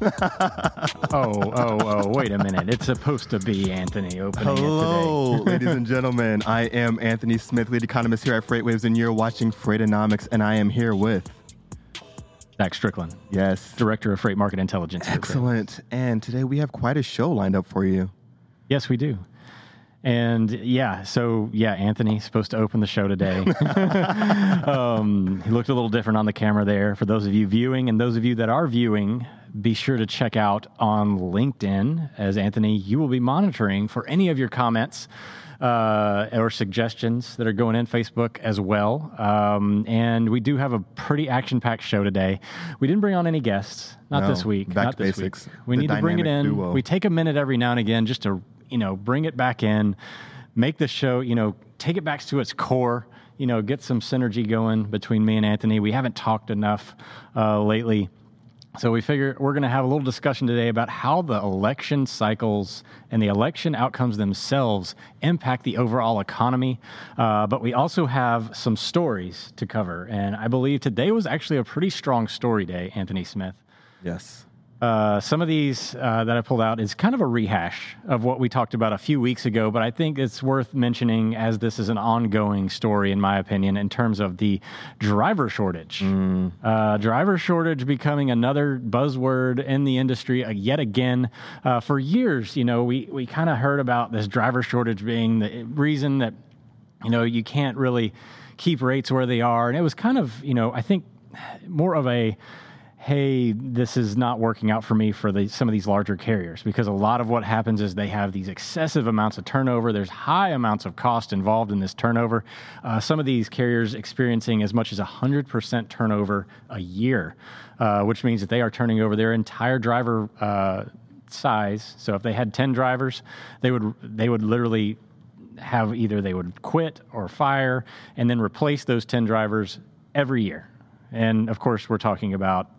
oh, oh, oh, wait a minute. It's supposed to be Anthony opening Hello, it today. ladies and gentlemen. I am Anthony Smith, lead economist here at FreightWaves, and you're watching Freightonomics, and I am here with, Zach Strickland, yes, Director of Freight Market Intelligence. excellent. And today we have quite a show lined up for you. Yes, we do. And yeah, so yeah, Anthony's supposed to open the show today. um, he looked a little different on the camera there. For those of you viewing and those of you that are viewing, be sure to check out on LinkedIn as Anthony, you will be monitoring for any of your comments uh, or suggestions that are going in Facebook as well. Um, and we do have a pretty action packed show today. We didn't bring on any guests, not No, this week. not this basics. week. We The need to bring it in. duo. We take a minute every now and again just to you know bring it back in make the show you know take it back to its core you know get some synergy going between me and anthony we haven't talked enough uh, lately so we figure we're going to have a little discussion today about how the election cycles and the election outcomes themselves impact the overall economy. Uh, but we also have some stories to cover. And I believe today was actually a pretty strong story day, Anthony Smith. Yes. Uh, some of these uh, that I pulled out is kind of a rehash of what we talked about a few weeks ago, but I think it's worth mentioning as this is an ongoing story, in my opinion, in terms of the driver shortage. Uh, driver shortage becoming another buzzword in the industry uh, yet again. Uh, for years, you know, we, we kind of heard about this driver shortage being the reason that, you know, you can't really keep rates where they are. And it was kind of, you know, I think more of a, hey, this is not working out for me for the, some of these larger carriers because a lot of what happens is they have these excessive amounts of turnover. There's high amounts of cost involved in this turnover. Uh, some of these carriers experiencing as much as 100% turnover a year, uh, which means that they are turning over their entire driver uh, size. So if they had 10 drivers, they would they would literally have either they would quit or fire and then replace those 10 drivers every year. And of course, we're talking about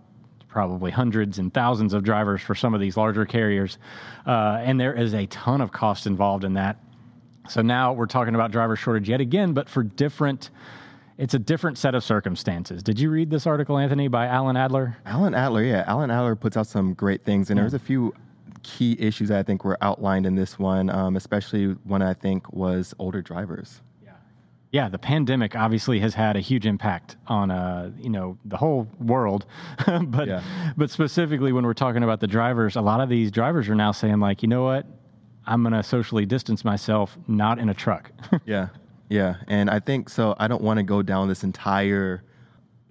probably hundreds and thousands of drivers for some of these larger carriers. Uh, and there is a ton of cost involved in that. So now we're talking about driver shortage yet again, but for different. It's a different set of circumstances. Did you read this article, Anthony, by Alan Adler? Alan Adler, yeah, Alan Adler puts out some great things, and there's a few key issues that I think were outlined in this one, um, especially one I think was older drivers. Yeah, the pandemic obviously has had a huge impact on uh, you know the whole world, but Yeah. but specifically when we're talking about the drivers, a lot of these drivers are now saying like, you know what, I'm going to socially distance myself, not in a truck. Yeah, yeah, and I think so. I don't want to go down this entire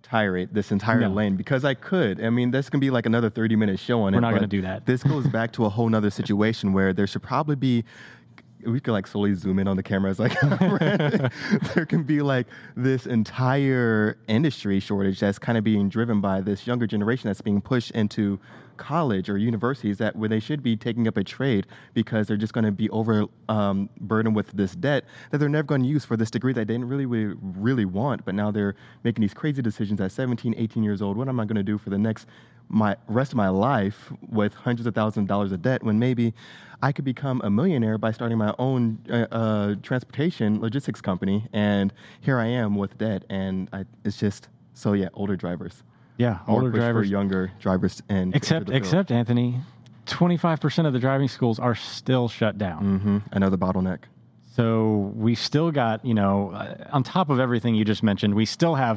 tirade, this entire No. lane, because I could. I mean, this can be like another 30 minute show on it. We're not gonna do that. This goes back to a whole nother situation where there should probably be. We could like slowly zoom in on the cameras. Like there can be like this entire industry shortage that's kind of being driven by this younger generation that's being pushed into college or universities that where they should be taking up a trade because they're just going to be over um, burdened with this debt that they're never going to use for this degree that they didn't really, really really want but now they're making these crazy decisions at 17 18 years old. What am i going to do for the next my rest of my life with hundreds of thousands of dollars of debt when maybe I could become a millionaire by starting my own uh, uh, transportation logistics company, and here I am with debt, and I, it's just so yeah, older drivers, yeah, More older push for drivers. younger drivers, and Except except Anthony, 25% of the driving schools are still shut down. hmm another bottleneck. So we've still got, you know, uh, on top of everything you just mentioned, we still have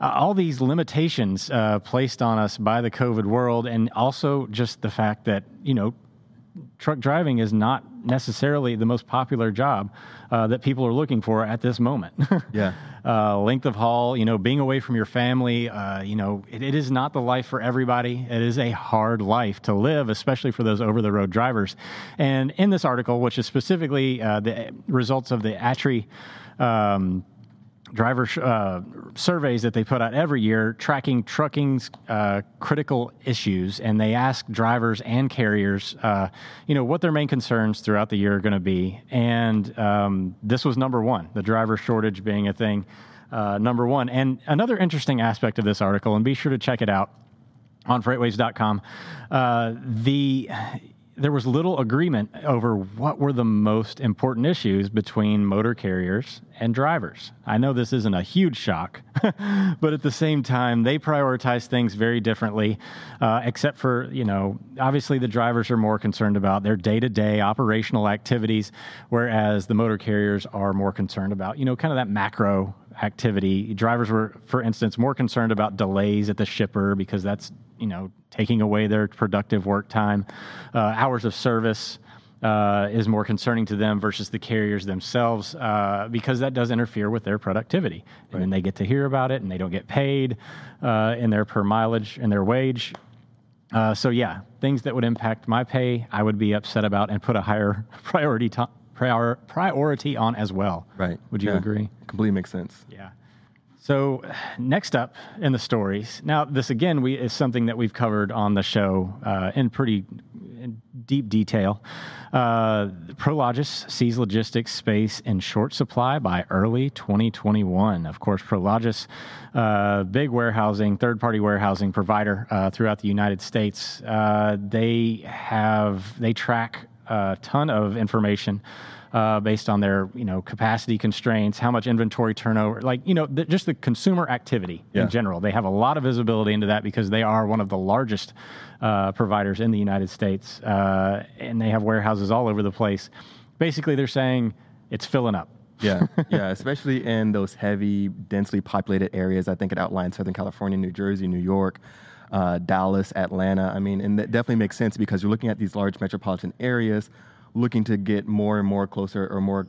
uh, all these limitations uh, placed on us by the COVID world, and also just the fact that, you know, truck driving is not necessarily the most popular job uh, that people are looking for at this moment. Yeah. uh, length of haul, you know, being away from your family, uh, you know, it, it is not the life for everybody. It is a hard life to live, especially for those over the road drivers. And in this article, which is specifically uh, the results of the ATRI. Um, driver uh, surveys that they put out every year tracking trucking's uh, critical issues and they ask drivers and carriers uh, you know what their main concerns throughout the year are going to be. And um, this was number one the driver shortage being a thing uh, number one. And another interesting aspect of this article and be sure to check it out on freightwaves.com uh, the there was little agreement over what were the most important issues between motor carriers and drivers. I know this isn't a huge shock, but at the same time, they prioritize things very differently, uh, except for, you know, obviously the drivers are more concerned about their day to day operational activities, whereas the motor carriers are more concerned about, you know, kind of that macro activity. Drivers were, for instance, more concerned about delays at the shipper because that's you know taking away their productive work time. Uh, hours of service uh, is more concerning to them versus the carriers themselves uh, because that does interfere with their productivity, and right. then they get to hear about it and they don't get paid uh, in their per mileage and their wage. Uh, so yeah, things that would impact my pay, I would be upset about and put a higher priority to- prior- priority on as well. Right. Would you yeah. agree? Completely makes sense. Yeah. So, next up in the stories. Now, this again we, is something that we've covered on the show uh, in pretty in deep detail. Uh, Prologis sees logistics space in short supply by early 2021. Of course, Prologis, uh, big warehousing, third party warehousing provider uh, throughout the United States, uh, they have, they track a ton of information uh, based on their you know capacity constraints, how much inventory turnover, like you know the, just the consumer activity yeah. in general. They have a lot of visibility into that because they are one of the largest uh, providers in the United States, uh, and they have warehouses all over the place. Basically, they're saying it's filling up. yeah, yeah, especially in those heavy, densely populated areas. I think it outlines Southern California, New Jersey, New York. Uh, Dallas, Atlanta. I mean, and that definitely makes sense because you're looking at these large metropolitan areas looking to get more and more closer or more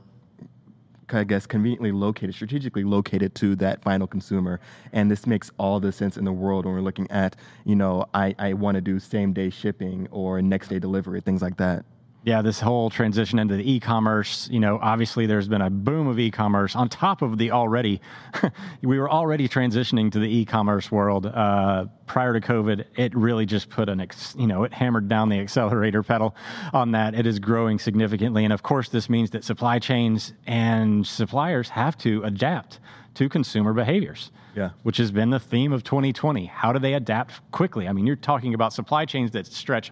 I guess conveniently located, strategically located to that final consumer. And this makes all the sense in the world when we're looking at, you know, I, I want to do same day shipping or next day delivery, things like that yeah, this whole transition into the e-commerce, you know, obviously there's been a boom of e-commerce on top of the already, we were already transitioning to the e-commerce world uh, prior to COVID. It really just put an, ex, you know, it hammered down the accelerator pedal on that. It is growing significantly, and of course, this means that supply chains and suppliers have to adapt to consumer behaviors. Yeah. Which has been the theme of 2020. How do they adapt quickly? I mean, you're talking about supply chains that stretch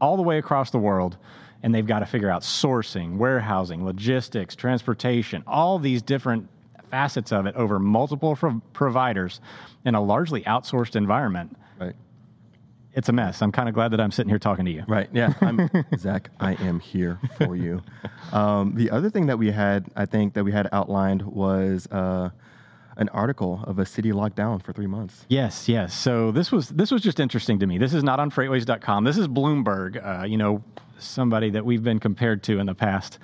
all the way across the world and they've got to figure out sourcing, warehousing, logistics, transportation, all these different facets of it over multiple pro- providers in a largely outsourced environment. Right. It's a mess. I'm kind of glad that I'm sitting here talking to you. Right. Yeah. I'm Zach. I am here for you. Um, the other thing that we had, I think, that we had outlined was. Uh, an article of a city locked down for three months. Yes, yes. So this was this was just interesting to me. This is not on FreightWaves.com. This is Bloomberg. Uh, you know, somebody that we've been compared to in the past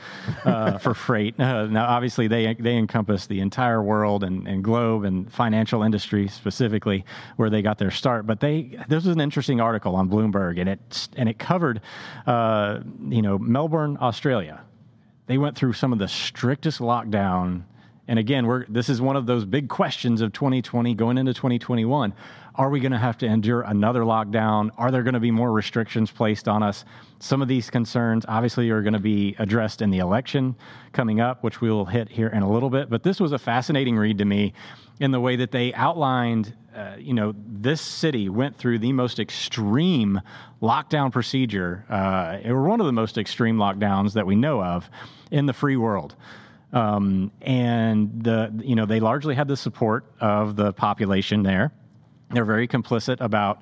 uh, for freight. Uh, now, obviously, they they encompass the entire world and, and globe and financial industry specifically, where they got their start. But they this was an interesting article on Bloomberg, and it and it covered, uh, you know, Melbourne, Australia. They went through some of the strictest lockdown. And again, we're, this is one of those big questions of 2020 going into 2021. Are we going to have to endure another lockdown? Are there going to be more restrictions placed on us? Some of these concerns obviously are going to be addressed in the election coming up, which we will hit here in a little bit. But this was a fascinating read to me in the way that they outlined. Uh, you know, this city went through the most extreme lockdown procedure, uh, or one of the most extreme lockdowns that we know of in the free world. Um, and the you know they largely had the support of the population there. They're very complicit about,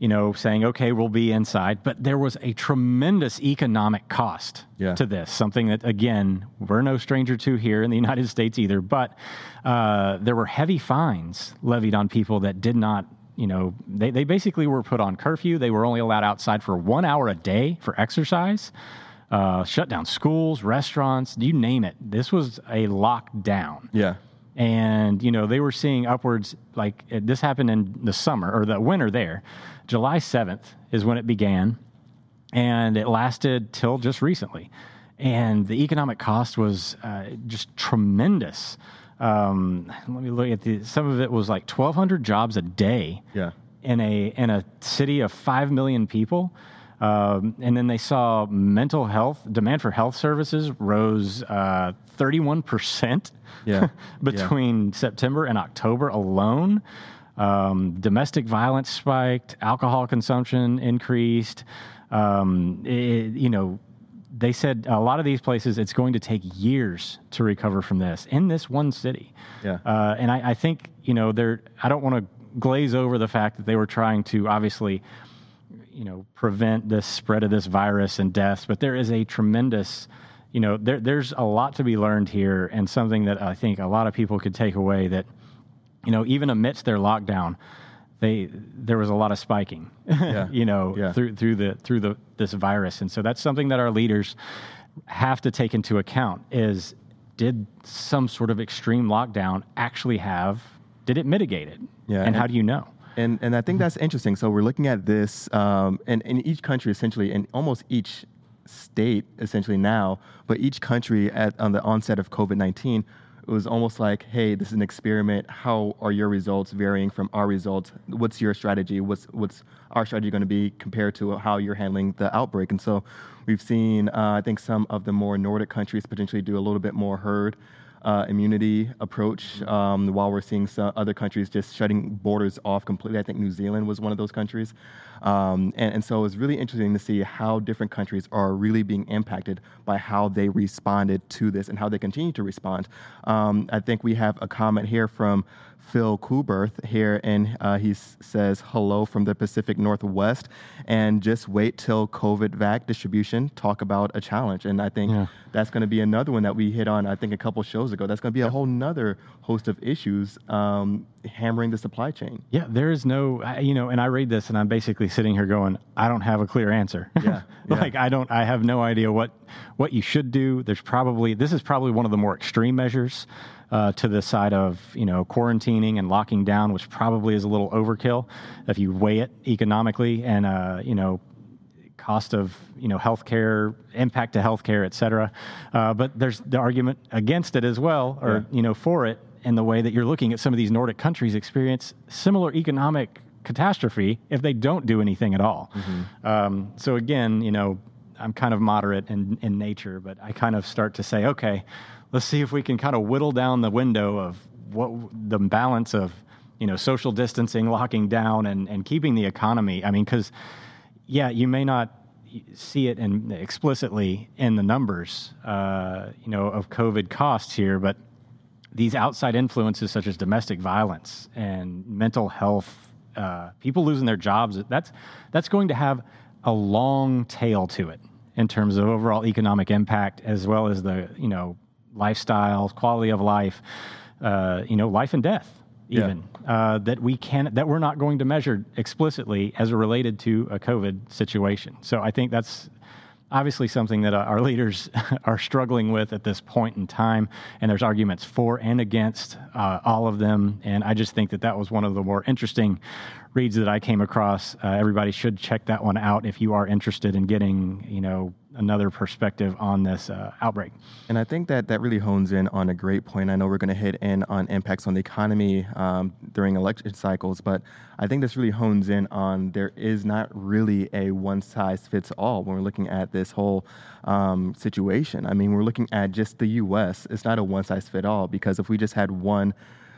you know, saying, okay, we'll be inside. But there was a tremendous economic cost yeah. to this, something that, again, we're no stranger to here in the United States either. But uh, there were heavy fines levied on people that did not. You know, they, they basically were put on curfew. They were only allowed outside for one hour a day for exercise. Uh, shut down schools, restaurants, you name it. This was a lockdown. Yeah. And you know they were seeing upwards like this happened in the summer or the winter there. July 7th is when it began and it lasted till just recently. And the economic cost was uh, just tremendous. Um, let me look at the some of it was like 1200 jobs a day yeah. in a in a city of 5 million people um, and then they saw mental health demand for health services rose uh, 31% yeah. between yeah. September and October alone. Um, domestic violence spiked, alcohol consumption increased. Um, it, you know, they said a lot of these places it's going to take years to recover from this in this one city. Yeah. Uh, and I, I think you know they're. I don't want to glaze over the fact that they were trying to obviously, you know, prevent the spread of this virus and deaths, but there is a tremendous. You know, there, there's a lot to be learned here, and something that I think a lot of people could take away that, you know, even amidst their lockdown, they there was a lot of spiking, Yeah. you know, Yeah. through through the through the this virus, and so that's something that our leaders have to take into account. Is did some sort of extreme lockdown actually have? Did it mitigate it? Yeah, and, and- how do you know? And and I think that's interesting. So we're looking at this, um, and in each country essentially, in almost each state essentially now, but each country at on the onset of COVID nineteen, it was almost like, hey, this is an experiment. How are your results varying from our results? What's your strategy? What's what's our strategy going to be compared to how you're handling the outbreak? And so we've seen, uh, I think, some of the more Nordic countries potentially do a little bit more herd uh, immunity approach, um, while we're seeing other countries just shutting borders off completely. I think New Zealand was one of those countries. Um, and, and so it's really interesting to see how different countries are really being impacted by how they responded to this and how they continue to respond. Um, I think we have a comment here from Phil Kuberth here, and uh, he s- says, Hello from the Pacific Northwest. And just wait till COVID vac distribution, talk about a challenge. And I think Yeah. that's going to be another one that we hit on, I think, a couple shows ago. That's going to be a whole nother host of issues um, hammering the supply chain. Yeah, there is no, I- you know, and I read this and I'm basically sitting here going, I don't have a clear answer. Yeah, yeah. like I don't, I have no idea what what you should do. There's probably this is probably one of the more extreme measures uh, to the side of you know quarantining and locking down, which probably is a little overkill if you weigh it economically and uh, you know cost of you know healthcare, impact to healthcare, et cetera. Uh, but there's the argument against it as well, or Yeah. you know for it, in the way that you're looking at some of these Nordic countries experience similar economic catastrophe if they don't do anything at all. Um, so again, you know, I'm kind of moderate in, in nature, but I kind of start to say, okay, let's see if we can kind of whittle down the window of what the balance of you know social distancing, locking down, and and keeping the economy. I mean, because yeah, you may not see it in, explicitly in the numbers, uh, you know, of COVID costs here, but these outside influences such as domestic violence and mental health, uh, people losing their jobs, that's that's going to have a long tail to it in terms of overall economic impact, as well as the you know lifestyles, quality of life, uh, you know, life and death, Yeah. even uh, that we can that we're not going to measure explicitly as related to a COVID situation. So I think that's obviously something that our leaders are struggling with at this point in time and there's arguments for and against uh, all of them and i just think that that was one of the more interesting reads that i came across. Uh, everybody should check that one out if you are interested in getting you know another perspective on this uh, outbreak And I think that that really hones in on a great point. I know we're going to hit in on impacts on the economy um, during election cycles, but I think this really hones in on there is not really a one size fits all when we're looking at this whole um, situation. I mean, we're looking at just the U.S. It's not a one size fit all because if we just had one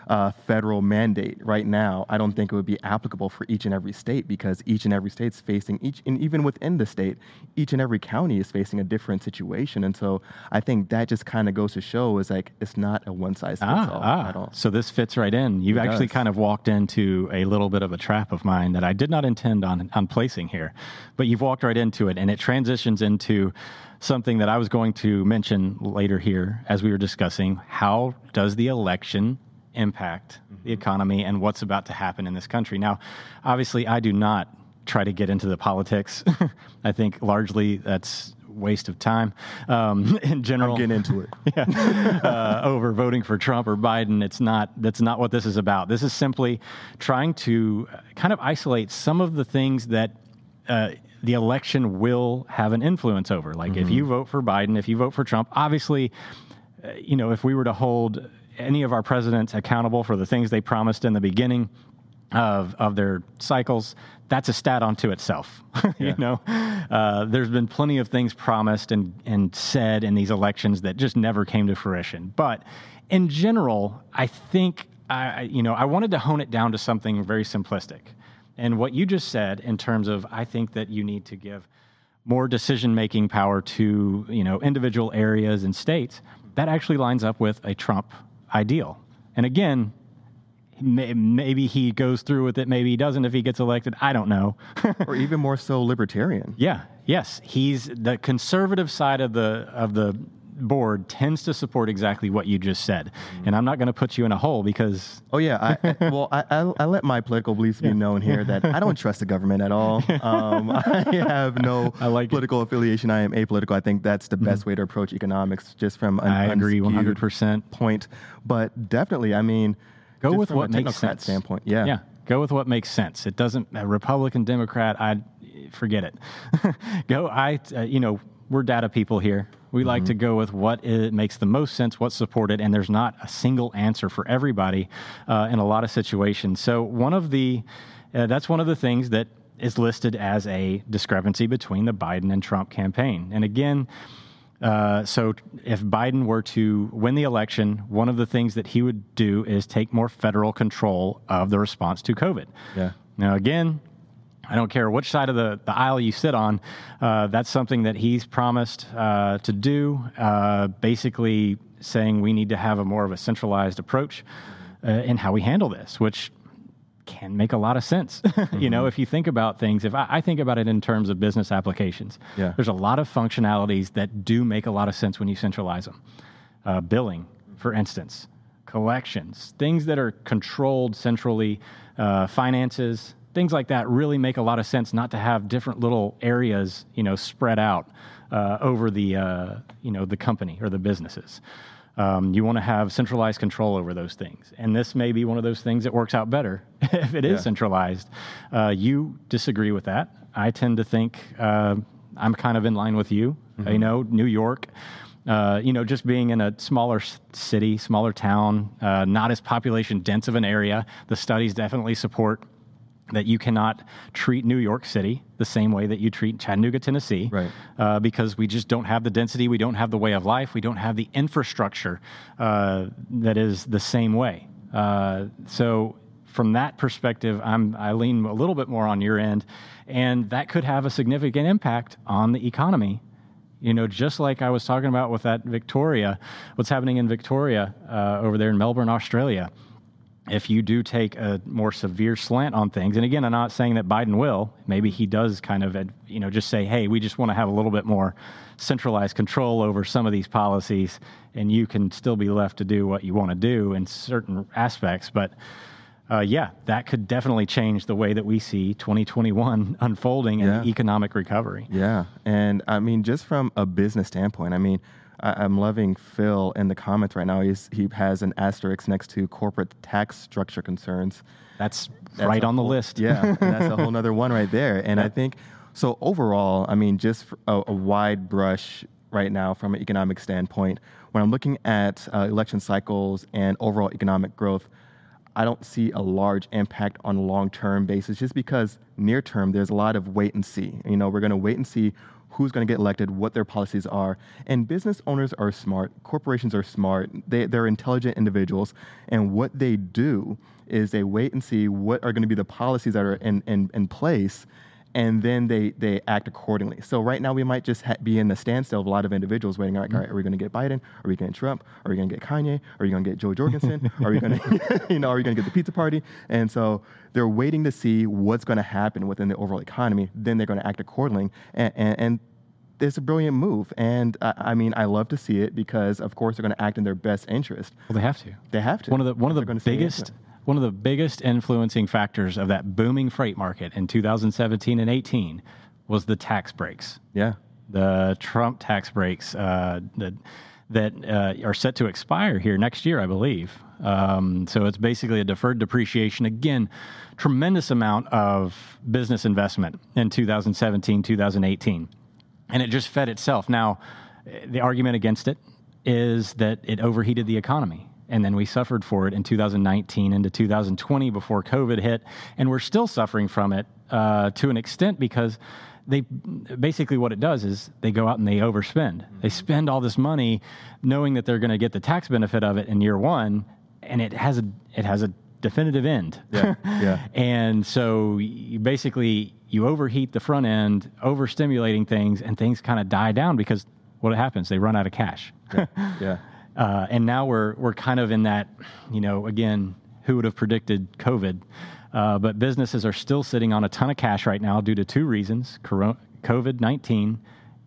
uh, federal mandate right now, I don't think it would be applicable for each and every state because each and every state's facing each, and even within the state, each and every county is facing a different situation. And so I think that just kind of goes to show is like it's not a one size fits all at all. So this fits right in. You've It actually does. kind of walked into a little bit of a trap of mine that I did not intend on on placing here, but you've walked right into it, and it transitions into something that I was going to mention later here as we were discussing. How does the election impact Mm-hmm. the economy and what's about to happen in this country? Now, obviously, I do not try to get into the politics. I think largely that's waste of time um, in general I'm getting into it. yeah, uh, over voting for Trump or Biden. It's not. That's not what this is about. This is simply trying to kind of isolate some of the things that. Uh, the election will have an influence over. Like if you vote for Biden, if you vote for Trump, obviously, uh, you know, if we were to hold any of our presidents accountable for the things they promised in the beginning of of their cycles, that's a stat unto itself. you Yeah. know, uh, there's been plenty of things promised and and said in these elections that just never came to fruition. But in general, I think I I- you know I wanted to hone it down to something very simplistic. And what you just said in terms of, I think that you need to give more decision making power to you know individual areas and states, that actually lines up with a Trump ideal. And again, maybe he goes through with it, maybe he doesn't if he gets elected. I don't know. or even more so libertarian. Yeah. Yes, he's the conservative side of the of the board tends to support exactly what you just said. Mm-hmm. And I'm not going to put you in a hole because. Oh, yeah. I, well, I, I, I, let my political beliefs be known here that I don't trust the government at all. Um, I have no I like political it. affiliation. I am apolitical. I think that's the best mm-hmm. way to approach economics, just from an I agree 100% point. But definitely, I mean, go with what makes sense. Standpoint, yeah, yeah. Go with what makes sense. It doesn't Republican, Democrat. I forget it. go. I. Uh, you know, we're data people here. We mm-hmm. like to mm-hmm. go with what it makes the most sense, what's supported, and there's not a single answer for everybody uh, in a lot of situations. So one of the uh, that's one of the things that is listed as a discrepancy between the Biden and Trump campaign. And again, uh, so if Biden were to win the election, one of the things that he would do is take more federal control of the response to COVID. Yeah. Now, again, I don't care which side of the, the aisle you sit on. Uh, that's something that he's promised uh, to do, uh, basically saying we need to have a more of a centralized approach uh, in how we handle this, which can make a lot of sense. mm-hmm. You know, mm-hmm. if you think about things, if I, I, think about it in terms of business applications, yeah. there's a lot of functionalities that do make a lot of sense when you centralize them. Uh, billing, for instance, collections, things that are controlled centrally, uh, finances, things like that really make a lot of sense not to have different little areas, you know, spread out uh, over the, uh, you know, the company or the businesses. Um, you want to have centralized control over those things. And this may be one of those things that works out better if it is yeah. centralized. Uh, you disagree with that. I tend to think uh, I'm kind of in line with you. Mm-hmm. You know, New York. Uh, you know, just being in a smaller city, smaller town, uh, not as population dense of an area, the studies definitely support that you cannot treat New York City the same way that you treat Chattanooga, Tennessee, right. uh, because we just don't have the density, we don't have the way of life, we don't have the infrastructure uh, that is the same way. Uh, so, from that perspective, I'm, I lean a little bit more on your end, and that could have a significant impact on the economy. You know, just like I was talking about with that Victoria, what's happening in Victoria uh, over there in Melbourne, Australia if you do take a more severe slant on things, and again, I'm not saying that Biden will. Maybe he does kind of, you know, just say, "Hey, we just want to have a little bit more centralized control over some of these policies, and you can still be left to do what you want to do in certain aspects." But uh, yeah, that could definitely change the way that we see 2021 unfolding yeah. and economic recovery. Yeah, and I mean, just from a business standpoint, I mean I, am loving Phil in the comments right now. He's, he has an asterisk next to corporate tax structure concerns. That's, that's right on the list. Yeah, that's a whole other one right there. And I think so. Overall, I mean, just a, a, wide brush right now from an economic standpoint. When I'm looking at uh, election cycles and overall economic growth, I don't see a large impact on a long-term basis, just because near term there's a lot of wait and see. You know, we're going to wait and see who's going to get elected, what their policies are. And business owners are smart, corporations are smart, they, they're intelligent individuals. And what they do is they wait and see what are going to be the policies that are in, in, in place and then they they act accordingly. So right now we might just ha- be in the standstill of a lot of individuals waiting. Like, all right, are we going to get Biden? Are we going to get Trump? Are we going to get Kanye? Are we going to get Jo Jorgensen? are we going to, you know, are we going to get the pizza party? And so they're waiting to see what's going to happen within the overall economy. Then they're going to act accordingly. And, and, and it's a brilliant move, and uh, I mean, I love to see it because, of course, they're going to act in their best interest. Well, they have to. They have to. One of the one of the biggest one of the biggest influencing factors of that booming freight market in 2017 and 18 was the tax breaks. Yeah. The Trump tax breaks uh, that that uh, are set to expire here next year, I believe. Um, so it's basically a deferred depreciation. Again, tremendous amount of business investment in 2017, 2018, and it just fed itself. Now, the argument against it is that it overheated the economy and then we suffered for it in 2019 into 2020 before COVID hit, and we're still suffering from it uh, to an extent because they basically what it does is they go out and they overspend. Mm-hmm. They spend all this money, knowing that they're going to get the tax benefit of it in year one, and it has a it has a definitive end. Yeah, yeah. and so you basically you overheat the front end, overstimulating things, and things kind of die down because what happens? They run out of cash. Yeah. yeah. Uh, and now we're we're kind of in that, you know, again, who would have predicted COVID? Uh, but businesses are still sitting on a ton of cash right now due to two reasons: COVID nineteen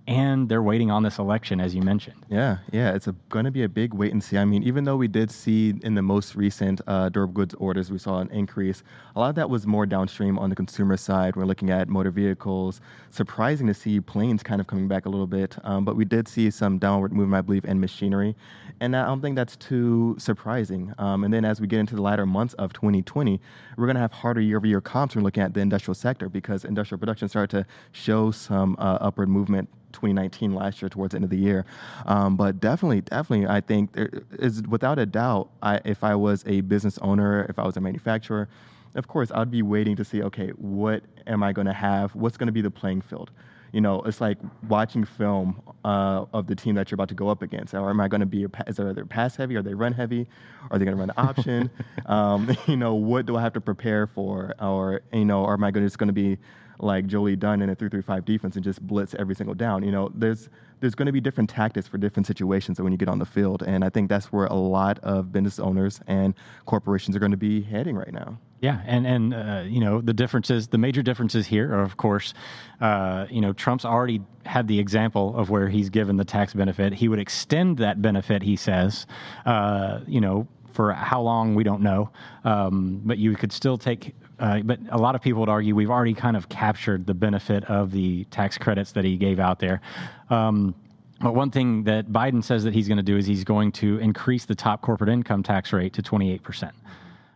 and they're waiting on this election, as you mentioned. Yeah, yeah, it's going to be a big wait and see. I mean, even though we did see in the most recent uh, durable goods orders, we saw an increase. A lot of that was more downstream on the consumer side. We're looking at motor vehicles. Surprising to see planes kind of coming back a little bit, um, but we did see some downward movement, I believe, in machinery, and I don't think that's too surprising. Um, and then as we get into the latter months of 2020, we're going to have harder year-over-year comps. We're looking at the industrial sector because industrial production started to show some uh, upward movement 2019 last year towards the end of the year. Um, but definitely, definitely, I think there is without a doubt, I, if I was a business owner, if I was a manufacturer, of course, I'd be waiting to see, okay, what am I going to have? What's going to be the playing field? You know, it's like watching film uh, of the team that you're about to go up against. Or am I going to be, a, is there, are they pass heavy? Are they run heavy? Are they going to run the option? um, you know, what do I have to prepare for? Or, you know, or am I gonna, just going to be like Jolie Dunn in a 3-3-5 defense and just blitz every single down. You know, there's there's going to be different tactics for different situations when you get on the field, and I think that's where a lot of business owners and corporations are going to be heading right now. Yeah, and and uh, you know the differences, the major differences here are, of course, uh, you know Trump's already had the example of where he's given the tax benefit. He would extend that benefit, he says, uh, you know, for how long we don't know, um, but you could still take uh, but a lot of people would argue we've already kind of captured the benefit of the tax credits that he gave out there. Um, but one thing that Biden says that he's going to do is he's going to increase the top corporate income tax rate to 28%.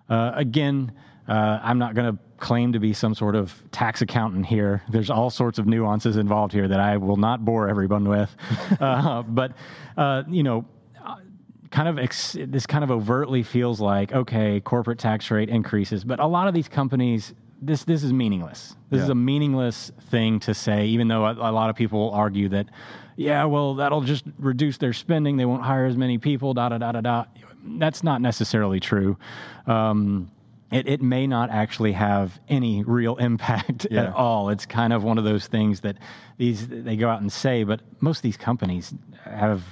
Uh, again, uh, I'm not going to claim to be some sort of tax accountant here. There's all sorts of nuances involved here that I will not bore everyone with. Uh, but, uh, you know, kind of ex- this kind of overtly feels like okay, corporate tax rate increases, but a lot of these companies this this is meaningless. This yeah. is a meaningless thing to say, even though a, a, lot of people argue that, yeah, well, that'll just reduce their spending. They won't hire as many people. Da da da da da. That's not necessarily true. Um, it, it may not actually have any real impact yeah. at all. It's kind of one of those things that these they go out and say, but most of these companies have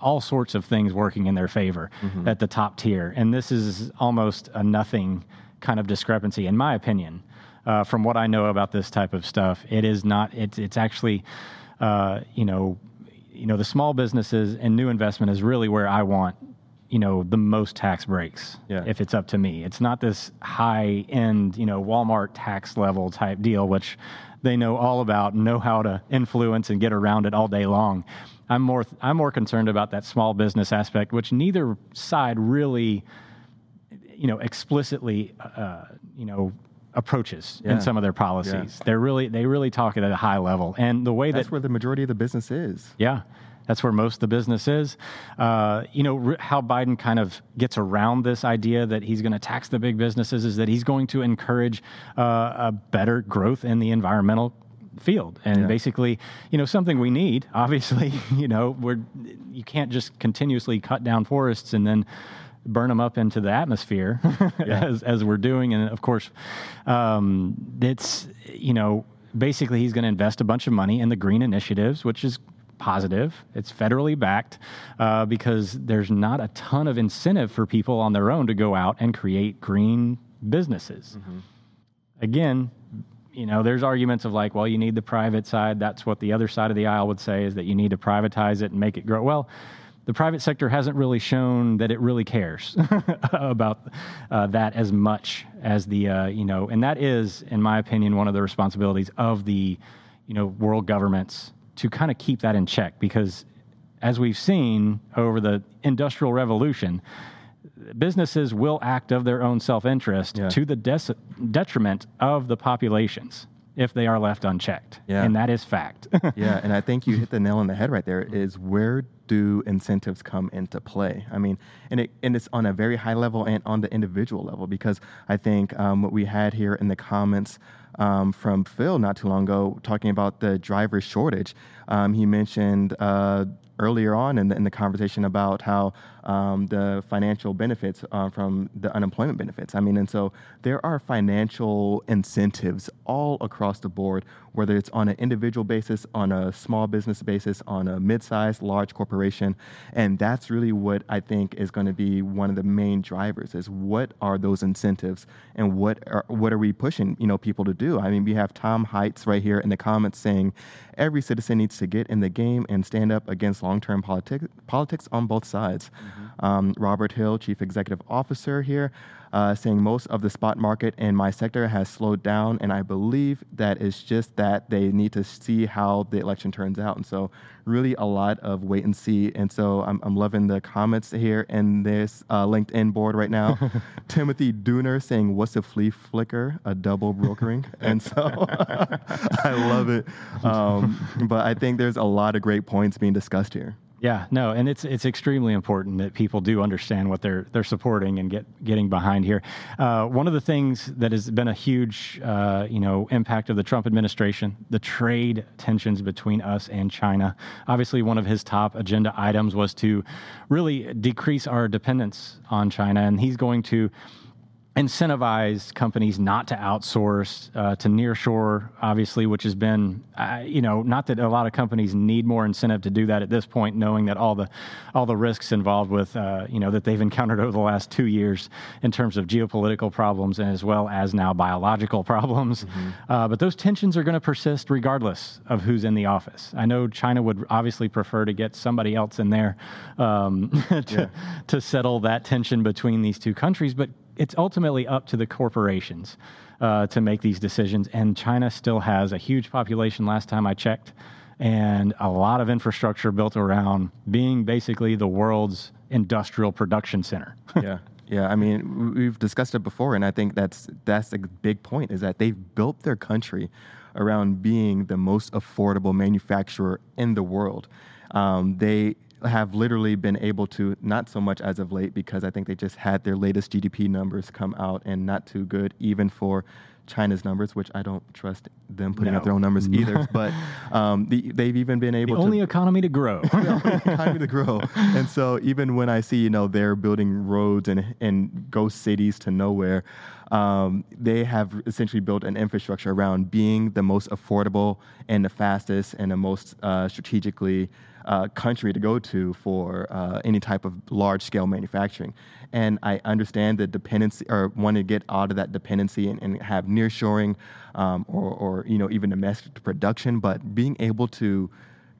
all sorts of things working in their favor mm-hmm. at the top tier. And this is almost a nothing kind of discrepancy, in my opinion. Uh, from what I know about this type of stuff, it is not. It's it's actually, uh, you know, you know, the small businesses and new investment is really where I want, you know, the most tax breaks. Yeah. If it's up to me, it's not this high end, you know, Walmart tax level type deal, which they know all about, know how to influence and get around it all day long. I'm more I'm more concerned about that small business aspect, which neither side really, you know, explicitly, uh, you know, approaches yeah. in some of their policies. Yeah. They're really they really talk at a high level, and the way that's that, where the majority of the business is. Yeah. That's where most of the business is. Uh, you know, how Biden kind of gets around this idea that he's going to tax the big businesses is that he's going to encourage uh, a better growth in the environmental field and yeah. basically you know something we need obviously you know we're you can't just continuously cut down forests and then burn them up into the atmosphere yeah. as, as we're doing and of course um, it's you know basically he's going to invest a bunch of money in the green initiatives which is positive it's federally backed uh, because there's not a ton of incentive for people on their own to go out and create green businesses mm-hmm. again you know, there's arguments of like, well, you need the private side. That's what the other side of the aisle would say is that you need to privatize it and make it grow. Well, the private sector hasn't really shown that it really cares about uh, that as much as the, uh, you know, and that is, in my opinion, one of the responsibilities of the, you know, world governments to kind of keep that in check because as we've seen over the industrial revolution, businesses will act of their own self interest yeah. to the des- detriment of the populations if they are left unchecked. Yeah. And that is fact. yeah. And I think you hit the nail on the head right there is where do incentives come into play? I mean, and it and it's on a very high level and on the individual level because I think um, what we had here in the comments um, from Phil not too long ago talking about the driver shortage. Um, he mentioned uh, earlier on in the, in the conversation about how um, the financial benefits uh, from the unemployment benefits. I mean, and so there are financial incentives all across the board, whether it's on an individual basis, on a small business basis, on a mid-sized, large corporation, and that's really what I think is going to be one of the main drivers: is what are those incentives and what are what are we pushing you know people to do? I mean, we have Tom Heights right here in the comments saying every citizen needs to get in the game and stand up against long-term politics politics on both sides. Mm-hmm. Um, Robert Hill, Chief Executive Officer here, uh, saying most of the spot market in my sector has slowed down, and I believe that it's just that they need to see how the election turns out. And so, really, a lot of wait and see. And so, I'm, I'm loving the comments here in this uh, LinkedIn board right now. Timothy Dooner saying, "What's a flea flicker? A double brokering?" and so, I love it. Um, but I think there's a lot of great points being discussed here. Yeah, no, and it's it's extremely important that people do understand what they're they're supporting and get getting behind here. Uh, one of the things that has been a huge uh, you know impact of the Trump administration, the trade tensions between us and China. Obviously, one of his top agenda items was to really decrease our dependence on China, and he's going to incentivize companies not to outsource uh, to nearshore, obviously, which has been, uh, you know, not that a lot of companies need more incentive to do that at this point, knowing that all the all the risks involved with, uh, you know, that they've encountered over the last two years in terms of geopolitical problems and as well as now biological problems. Mm-hmm. Uh, but those tensions are going to persist regardless of who's in the office. I know China would obviously prefer to get somebody else in there um, to, yeah. to settle that tension between these two countries, but it's ultimately up to the corporations uh, to make these decisions. And China still has a huge population last time I checked, and a lot of infrastructure built around being basically the world's industrial production center. yeah. Yeah, I mean, we've discussed it before, and I think that's that's a big point is that they've built their country around being the most affordable manufacturer in the world. Um, they have literally been able to, not so much as of late, because I think they just had their latest GDP numbers come out and not too good, even for China's numbers, which I don't trust them putting no. out their own numbers either. but um, the, they've even been able the to only economy to grow, economy to grow. And so even when I see you know they're building roads and and ghost cities to nowhere, um, they have essentially built an infrastructure around being the most affordable and the fastest and the most uh, strategically uh, country to go to for uh, any type of large scale manufacturing. And I understand the dependency or want to get out of that dependency and, and have nearshoring um, or, or, you know, even domestic production, but being able to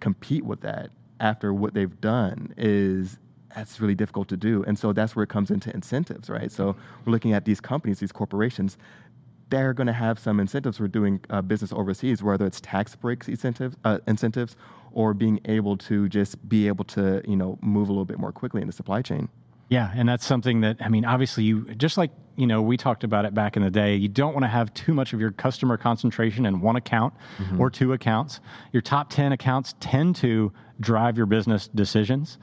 compete with that after what they've done is that's really difficult to do. And so that's where it comes into incentives, right? So we're looking at these companies, these corporations, they're going to have some incentives for doing uh, business overseas, whether it's tax breaks incentives, uh, incentives or being able to just be able to, you know, move a little bit more quickly in the supply chain. Yeah, and that's something that I mean, obviously, you just like you know we talked about it back in the day. You don't want to have too much of your customer concentration in one account mm-hmm. or two accounts. Your top ten accounts tend to drive your business decisions.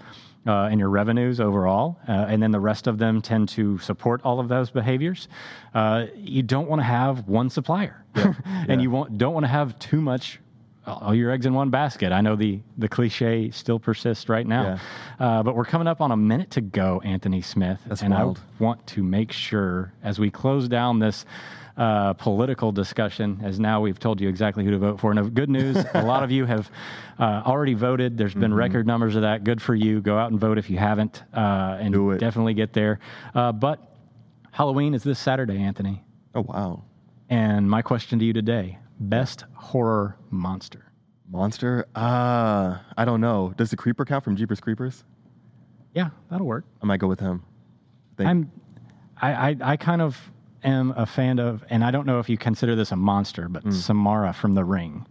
Uh, and your revenues overall, uh, and then the rest of them tend to support all of those behaviors. Uh, you don't want to have one supplier, yeah. and yeah. you don't want to have too much all your eggs in one basket. I know the the cliche still persists right now, yeah. uh, but we're coming up on a minute to go, Anthony Smith, That's and wild. I want to make sure as we close down this. Uh, political discussion, as now we've told you exactly who to vote for. And good news, a lot of you have uh, already voted. There's been mm-hmm. record numbers of that. Good for you. Go out and vote if you haven't, uh, and definitely get there. Uh, but Halloween is this Saturday, Anthony. Oh wow! And my question to you today: Best horror monster. Monster? Uh, I don't know. Does the creeper count from Jeepers Creepers? Yeah, that'll work. I might go with him. They, I'm, I, I, I kind of am a fan of, and I don't know if you consider this a monster, but mm. Samara from The Ring.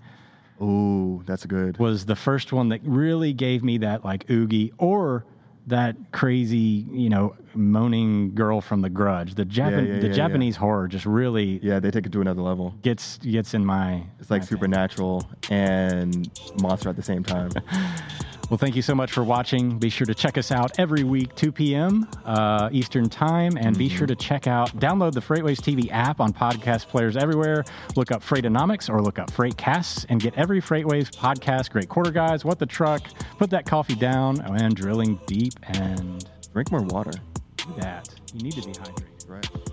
Ooh, that's good. Was the first one that really gave me that like oogie, or that crazy, you know, moaning girl from The Grudge. The Japan, yeah, yeah, the yeah, Japanese horror just really yeah, they take it to another level. Gets gets in my. It's like my supernatural and monster at the same time. Well, thank you so much for watching. Be sure to check us out every week, 2 p.m. Uh, Eastern Time, and be sure to check out, download the FreightWaves TV app on podcast players everywhere. Look up Freightonomics or look up Freightcasts and get every FreightWaves podcast, great quarter guys, what the truck, put that coffee down, and drilling deep and Drink more water. do that. You need to be hydrated. Right.